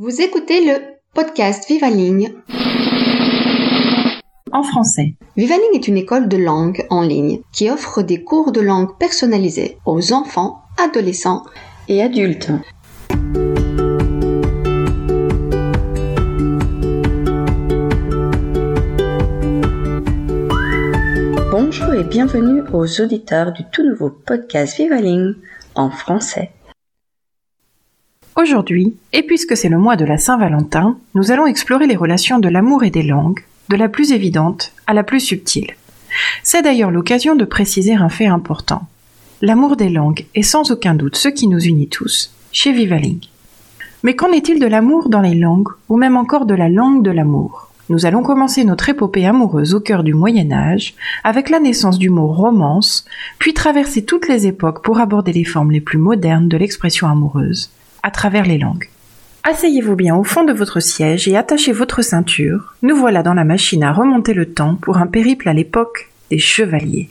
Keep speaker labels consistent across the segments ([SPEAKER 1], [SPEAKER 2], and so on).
[SPEAKER 1] Vous écoutez le podcast Vivaling
[SPEAKER 2] en français.
[SPEAKER 1] Vivaling est une école de langue en ligne qui offre des cours de langue personnalisés aux enfants, adolescents
[SPEAKER 2] et adultes. Bonjour et bienvenue aux auditeurs du tout nouveau podcast Vivaling en français. Aujourd'hui, et puisque c'est le mois de la Saint-Valentin, nous allons explorer les relations de l'amour et des langues, de la plus évidente à la plus subtile. C'est d'ailleurs l'occasion de préciser un fait important. L'amour des langues est sans aucun doute ce qui nous unit tous, chez Vivaling. Mais qu'en est-il de l'amour dans les langues, ou même encore de la langue de l'amour? Nous allons commencer notre épopée amoureuse au cœur du Moyen Âge, avec la naissance du mot romance, puis traverser toutes les époques pour aborder les formes les plus modernes de l'expression amoureuse, travers les langues. Asseyez-vous bien au fond de votre siège et attachez votre ceinture. Nous voilà dans la machine à remonter le temps pour un périple à l'époque des chevaliers.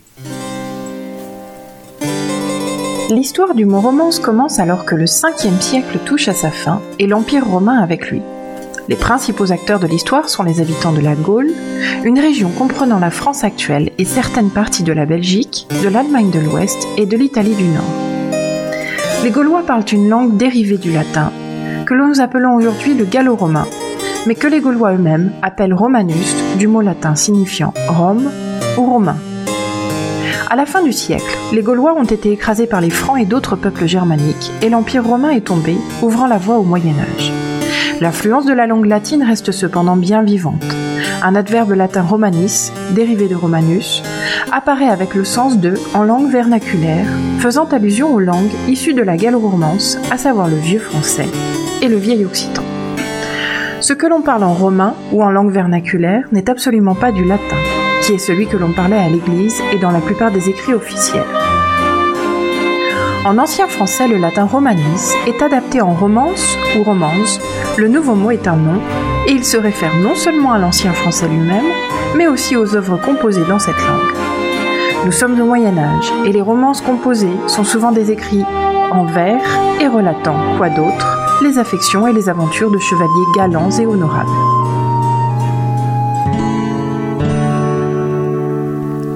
[SPEAKER 2] L'histoire du mot romance commence alors que le 5e siècle touche à sa fin et l'Empire romain avec lui. Les principaux acteurs de l'histoire sont les habitants de la Gaule, une région comprenant la France actuelle et certaines parties de la Belgique, de l'Allemagne de l'Ouest et de l'Italie du Nord. Les Gaulois parlent une langue dérivée du latin, que nous appelons aujourd'hui le gallo-romain, mais que les Gaulois eux-mêmes appellent romanus, du mot latin signifiant Rome ou romain. À la fin du siècle, les Gaulois ont été écrasés par les Francs et d'autres peuples germaniques, et l'Empire romain est tombé, ouvrant la voie au Moyen Âge. L'influence de la langue latine reste cependant bien vivante. Un adverbe latin romanis, dérivé de romanus, apparaît avec le sens de en langue vernaculaire, faisant allusion aux langues issues de la gallo-romance, à savoir le vieux français et le vieil occitan. Ce que l'on parle en romain ou en langue vernaculaire n'est absolument pas du latin, qui est celui que l'on parlait à l'église et dans la plupart des écrits officiels. En ancien français, le latin romanis est adapté en romance ou romance. Le nouveau mot est un nom et il se réfère non seulement à l'ancien français lui-même, mais aussi aux œuvres composées dans cette langue. Nous sommes au Moyen Âge et les romances composées sont souvent des écrits en vers et relatant, quoi d'autre, les affections et les aventures de chevaliers galants et honorables.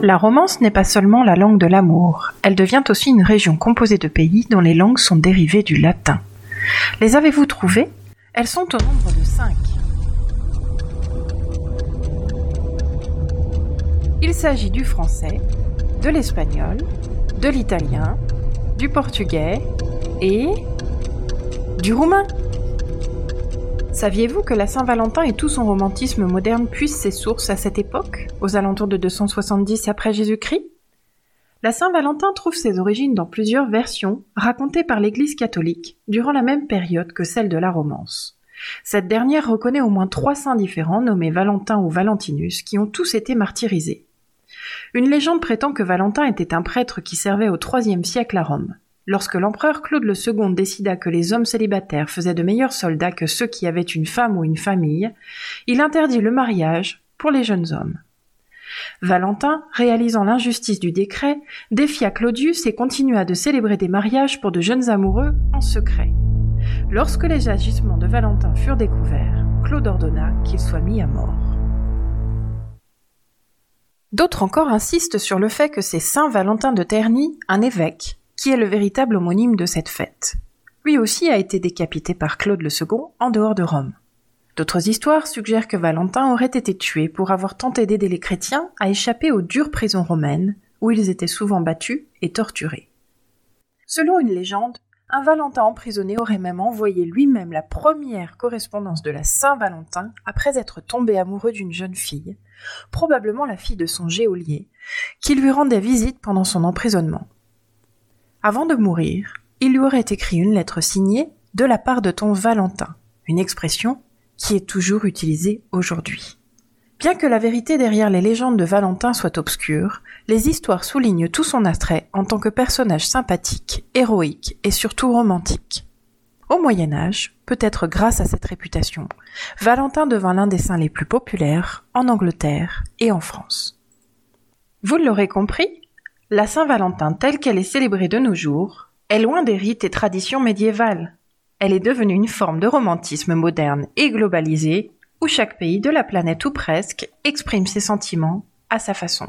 [SPEAKER 2] La romance n'est pas seulement la langue de l'amour, elle devient aussi une région composée de pays dont les langues sont dérivées du latin. Les avez-vous trouvées? Elles sont au nombre de cinq. Il s'agit du français, de l'espagnol, de l'italien, du portugais et du roumain. Saviez-vous que la Saint-Valentin et tout son romantisme moderne puissent ses sources à cette époque, aux alentours de 270 après Jésus-Christ? La Saint-Valentin trouve ses origines dans plusieurs versions racontées par l'Église catholique durant la même période que celle de la Romance. Cette dernière reconnaît au moins trois saints différents nommés Valentin ou Valentinus qui ont tous été martyrisés. Une légende prétend que Valentin était un prêtre qui servait au IIIe siècle à Rome. Lorsque l'empereur Claude II décida que les hommes célibataires faisaient de meilleurs soldats que ceux qui avaient une femme ou une famille, il interdit le mariage pour les jeunes hommes. Valentin, réalisant l'injustice du décret, défia Claudius et continua de célébrer des mariages pour de jeunes amoureux en secret. Lorsque les agissements de Valentin furent découverts, Claude ordonna qu'il soit mis à mort. D'autres encore insistent sur le fait que c'est Saint Valentin de Terni, un évêque, qui est le véritable homonyme de cette fête. Lui aussi a été décapité par Claude le Second en dehors de Rome. D'autres histoires suggèrent que Valentin aurait été tué pour avoir tenté d'aider les chrétiens à échapper aux dures prisons romaines, où ils étaient souvent battus et torturés. Selon une légende, un Valentin emprisonné aurait même envoyé lui-même la première correspondance de la Saint-Valentin après être tombé amoureux d'une jeune fille, probablement la fille de son geôlier, qui lui rendait visite pendant son emprisonnement. Avant de mourir, il lui aurait écrit une lettre signée de la part de ton Valentin, une expression qui est toujours utilisée aujourd'hui. Bien que la vérité derrière les légendes de Valentin soit obscure, les histoires soulignent tout son attrait en tant que personnage sympathique, héroïque et surtout romantique. Au Moyen Âge, peut-être grâce à cette réputation, Valentin devint l'un des saints les plus populaires en Angleterre et en France. Vous l'aurez compris, la Saint-Valentin telle qu'elle est célébrée de nos jours est loin des rites et traditions médiévales. elle est devenue une forme de romantisme moderne et globalisé, où chaque pays de la planète ou presque exprime ses sentiments à sa façon.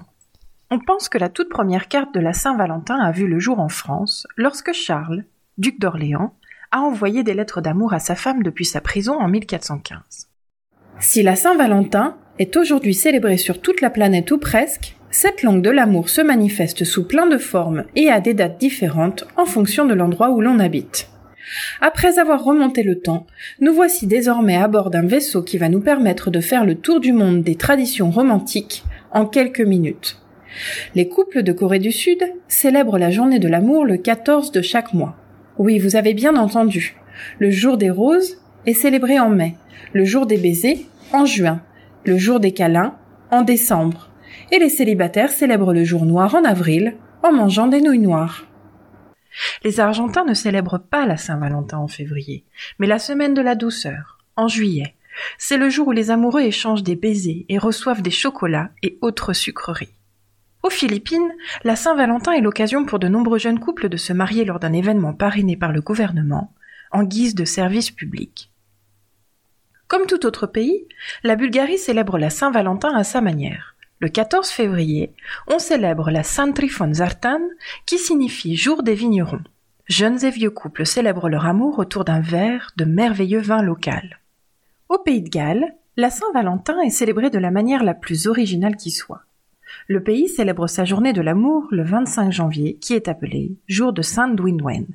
[SPEAKER 2] On pense que la toute première carte de la Saint-Valentin a vu le jour en France lorsque Charles, duc d'Orléans, a envoyé des lettres d'amour à sa femme depuis sa prison en 1415. Si la Saint-Valentin est aujourd'hui célébrée sur toute la planète ou presque, cette langue de l'amour se manifeste sous plein de formes et à des dates différentes en fonction de l'endroit où l'on habite. Après avoir remonté le temps, nous voici désormais à bord d'un vaisseau qui va nous permettre de faire le tour du monde des traditions romantiques en quelques minutes. Les couples de Corée du Sud célèbrent la journée de l'amour le 14 de chaque mois. Oui, vous avez bien entendu. Le jour des roses est célébré en mai, le jour des baisers en juin, le jour des câlins en décembre, et les célibataires célèbrent le jour noir en avril en mangeant des nouilles noires. Les Argentins ne célèbrent pas la Saint-Valentin en février, mais la semaine de la douceur, en juillet. C'est le jour où les amoureux échangent des baisers et reçoivent des chocolats et autres sucreries. Aux Philippines, la Saint-Valentin est l'occasion pour de nombreux jeunes couples de se marier lors d'un événement parrainé par le gouvernement, en guise de service public. Comme tout autre pays, la Bulgarie célèbre la Saint-Valentin à sa manière. Le 14 février, on célèbre la Saint Trifon Zartan, qui signifie jour des vignerons. Jeunes et vieux couples célèbrent leur amour autour d'un verre de merveilleux vin local. Au pays de Galles, la Saint-Valentin est célébrée de la manière la plus originale qui soit. Le pays célèbre sa journée de l'amour le 25 janvier, qui est appelé jour de Saint Dwinwen.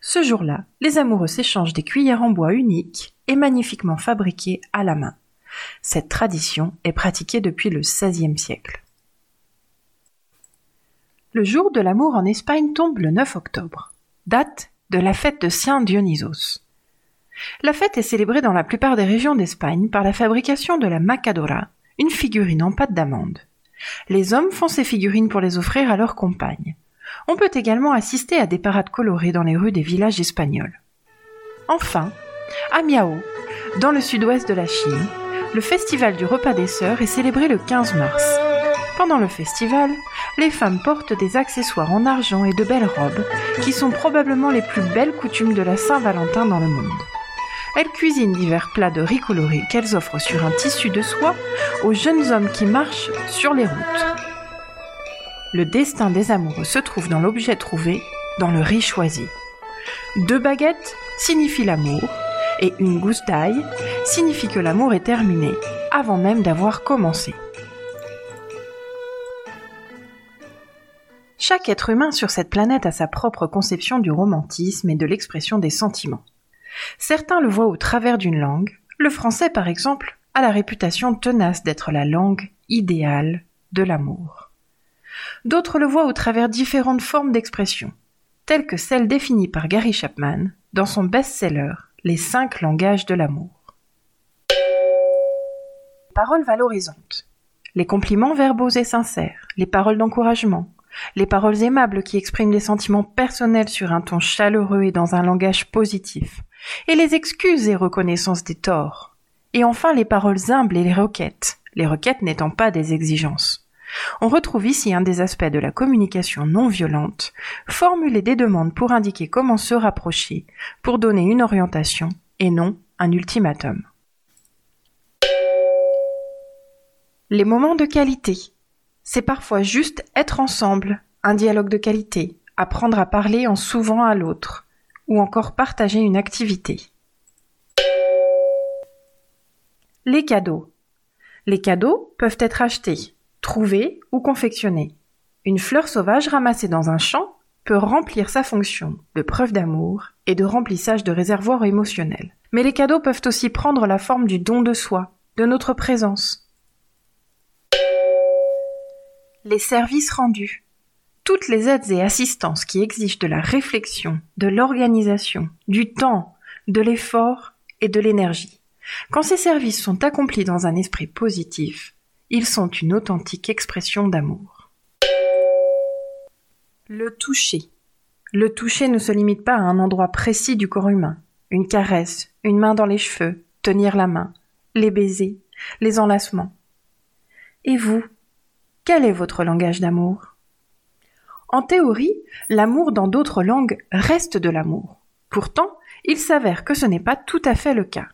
[SPEAKER 2] Ce jour-là, les amoureux s'échangent des cuillères en bois uniques et magnifiquement fabriquées à la main. Cette tradition est pratiquée depuis le XVIe siècle. Le jour de l'amour en Espagne tombe le 9 octobre, date de la fête de Saint Dionysos. La fête est célébrée dans la plupart des régions d'Espagne par la fabrication de la macadora, une figurine en pâte d'amande. Les hommes font ces figurines pour les offrir à leurs compagnes. On peut également assister à des parades colorées dans les rues des villages espagnols. Enfin, à Miao, dans le sud-ouest de la Chine, le festival du repas des sœurs est célébré le 15 mars. Pendant le festival, les femmes portent des accessoires en argent et de belles robes, qui sont probablement les plus belles coutumes de la Saint-Valentin dans le monde. Elles cuisinent divers plats de riz coloré qu'elles offrent sur un tissu de soie aux jeunes hommes qui marchent sur les routes. Le destin des amoureux se trouve dans l'objet trouvé, dans le riz choisi. Deux baguettes signifient l'amour et une gousse d'ail signifie que l'amour est terminé avant même d'avoir commencé. Chaque être humain sur cette planète a sa propre conception du romantisme et de l'expression des sentiments. Certains le voient au travers d'une langue. Le français, par exemple, a la réputation tenace d'être la langue idéale de l'amour. D'autres le voient au travers différentes formes d'expression, telles que celles définies par Gary Chapman dans son best-seller Les cinq langages de l'amour. Paroles valorisantes. Les compliments verbaux et sincères, les paroles d'encouragement, les paroles aimables qui expriment des sentiments personnels sur un ton chaleureux et dans un langage positif, et les excuses et reconnaissances des torts, et enfin les paroles humbles et les requêtes, les requêtes n'étant pas des exigences. On retrouve ici un des aspects de la communication non violente, formuler des demandes pour indiquer comment se rapprocher, pour donner une orientation, et non un ultimatum. Les moments de qualité. C'est parfois juste être ensemble, un dialogue de qualité, apprendre à parler en s'ouvrant à l'autre, ou encore partager une activité. Les cadeaux. Les cadeaux peuvent être achetés, trouvés ou confectionnés. Une fleur sauvage ramassée dans un champ peut remplir sa fonction de preuve d'amour et de remplissage de réservoir émotionnel. Mais les cadeaux peuvent aussi prendre la forme du don de soi, de notre présence. Les services rendus toutes les aides et assistances qui exigent de la réflexion, de l'organisation, du temps, de l'effort et de l'énergie. Quand ces services sont accomplis dans un esprit positif, ils sont une authentique expression d'amour. Le toucher. Le toucher ne se limite pas à un endroit précis du corps humain. Une caresse, une main dans les cheveux, tenir la main, les baisers, les enlacements. Et vous, quel est votre langage d'amour? En théorie, l'amour dans d'autres langues reste de l'amour. Pourtant, il s'avère que ce n'est pas tout à fait le cas.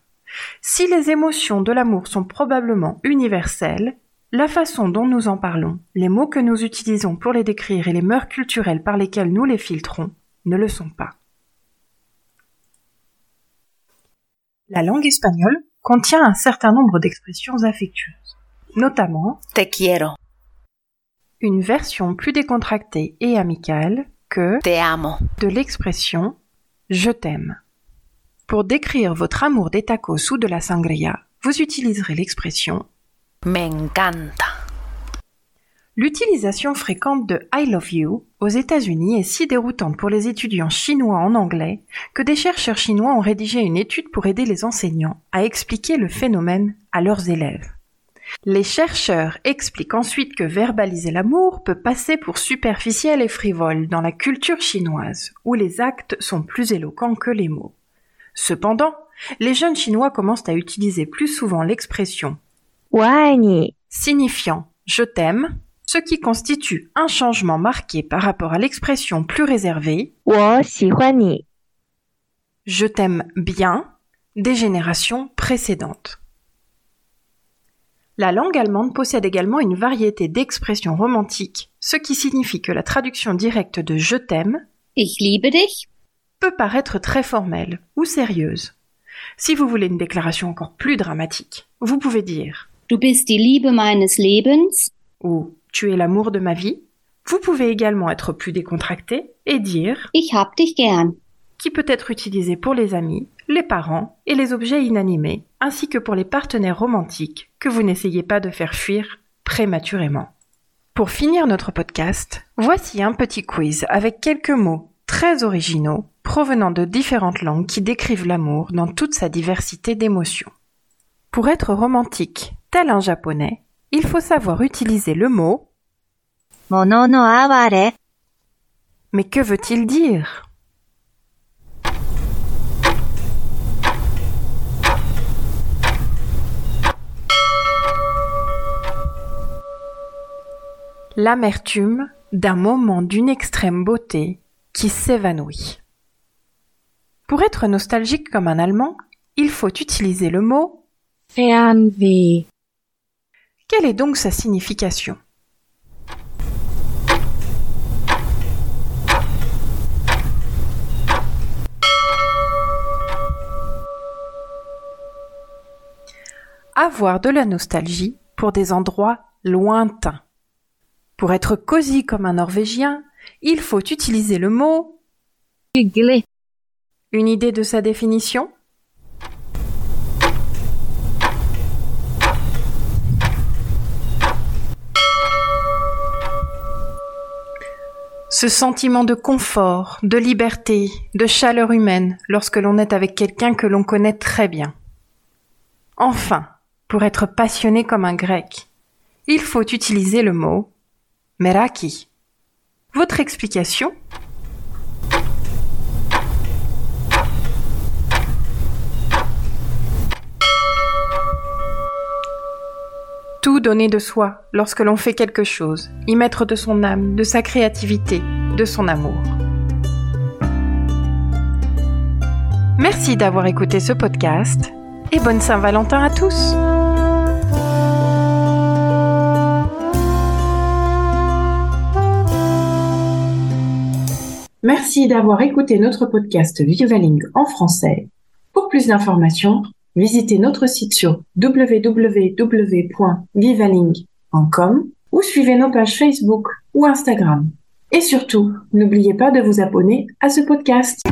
[SPEAKER 2] Si les émotions de l'amour sont probablement universelles, la façon dont nous en parlons, les mots que nous utilisons pour les décrire et les mœurs culturelles par lesquelles nous les filtrons ne le sont pas. La langue espagnole contient un certain nombre d'expressions affectueuses, notamment
[SPEAKER 3] te quiero,
[SPEAKER 2] une version plus décontractée et amicale que
[SPEAKER 3] te amo,
[SPEAKER 2] de l'expression je t'aime. Pour décrire votre amour des tacos ou de la sangria, vous utiliserez l'expression
[SPEAKER 3] me encanta,
[SPEAKER 2] L'utilisation fréquente de I love you aux États-Unis est si déroutante pour les étudiants chinois en anglais que des chercheurs chinois ont rédigé une étude pour aider les enseignants à expliquer le phénomène à leurs élèves. Les chercheurs expliquent ensuite que verbaliser l'amour peut passer pour superficiel et frivole dans la culture chinoise, où les actes sont plus éloquents que les mots. Cependant, les jeunes Chinois commencent à utiliser plus souvent l'expression signifiant je t'aime, ce qui constitue un changement marqué par rapport à l'expression plus réservée Je t'aime bien des générations précédentes. La langue allemande possède également une variété d'expressions romantiques, ce qui signifie que la traduction directe de je t'aime
[SPEAKER 4] Ich liebe dich.
[SPEAKER 2] peut paraître très formelle ou sérieuse. Si vous voulez une déclaration encore plus dramatique, vous pouvez dire
[SPEAKER 4] Du bist die Liebe meines Lebens.
[SPEAKER 2] ou tu es l'amour de ma vie. Vous pouvez également être plus décontracté et dire
[SPEAKER 4] Ich hab dich gern.
[SPEAKER 2] qui peut être utilisé pour les amis, les parents et les objets inanimés, ainsi que pour les partenaires romantiques que vous n'essayez pas de faire fuir prématurément. Pour finir notre podcast, voici un petit quiz avec quelques mots très originaux provenant de différentes langues qui décrivent l'amour dans toute sa diversité d'émotions. Pour être romantique, tel un japonais, il faut savoir utiliser le mot
[SPEAKER 5] Mono no aware.
[SPEAKER 2] Mais que veut-il dire? L'amertume d'un moment d'une extrême beauté qui s'évanouit. Pour être nostalgique comme un Allemand, il faut utiliser le mot
[SPEAKER 5] Fernweh,
[SPEAKER 2] quelle est donc sa signification? Avoir de la nostalgie pour des endroits lointains. Pour être cosy comme un Norvégien, il faut utiliser le mot
[SPEAKER 5] hyggelig,
[SPEAKER 2] une idée de sa définition Ce sentiment de confort, de liberté, de chaleur humaine lorsque l'on est avec quelqu'un que l'on connaît très bien. Enfin, pour être passionné comme un grec, il faut utiliser le mot meraki. Votre explication? Tout donner de soi lorsque l'on fait quelque chose, y mettre de son âme, de sa créativité, de son amour. Merci d'avoir écouté ce podcast et bonne Saint-Valentin à tous.
[SPEAKER 6] Merci d'avoir écouté notre podcast Vivaling en français. Pour plus d'informations, visitez notre site sur www.vivaling.com ou suivez nos pages Facebook ou Instagram. Et surtout, n'oubliez pas de vous abonner à ce podcast.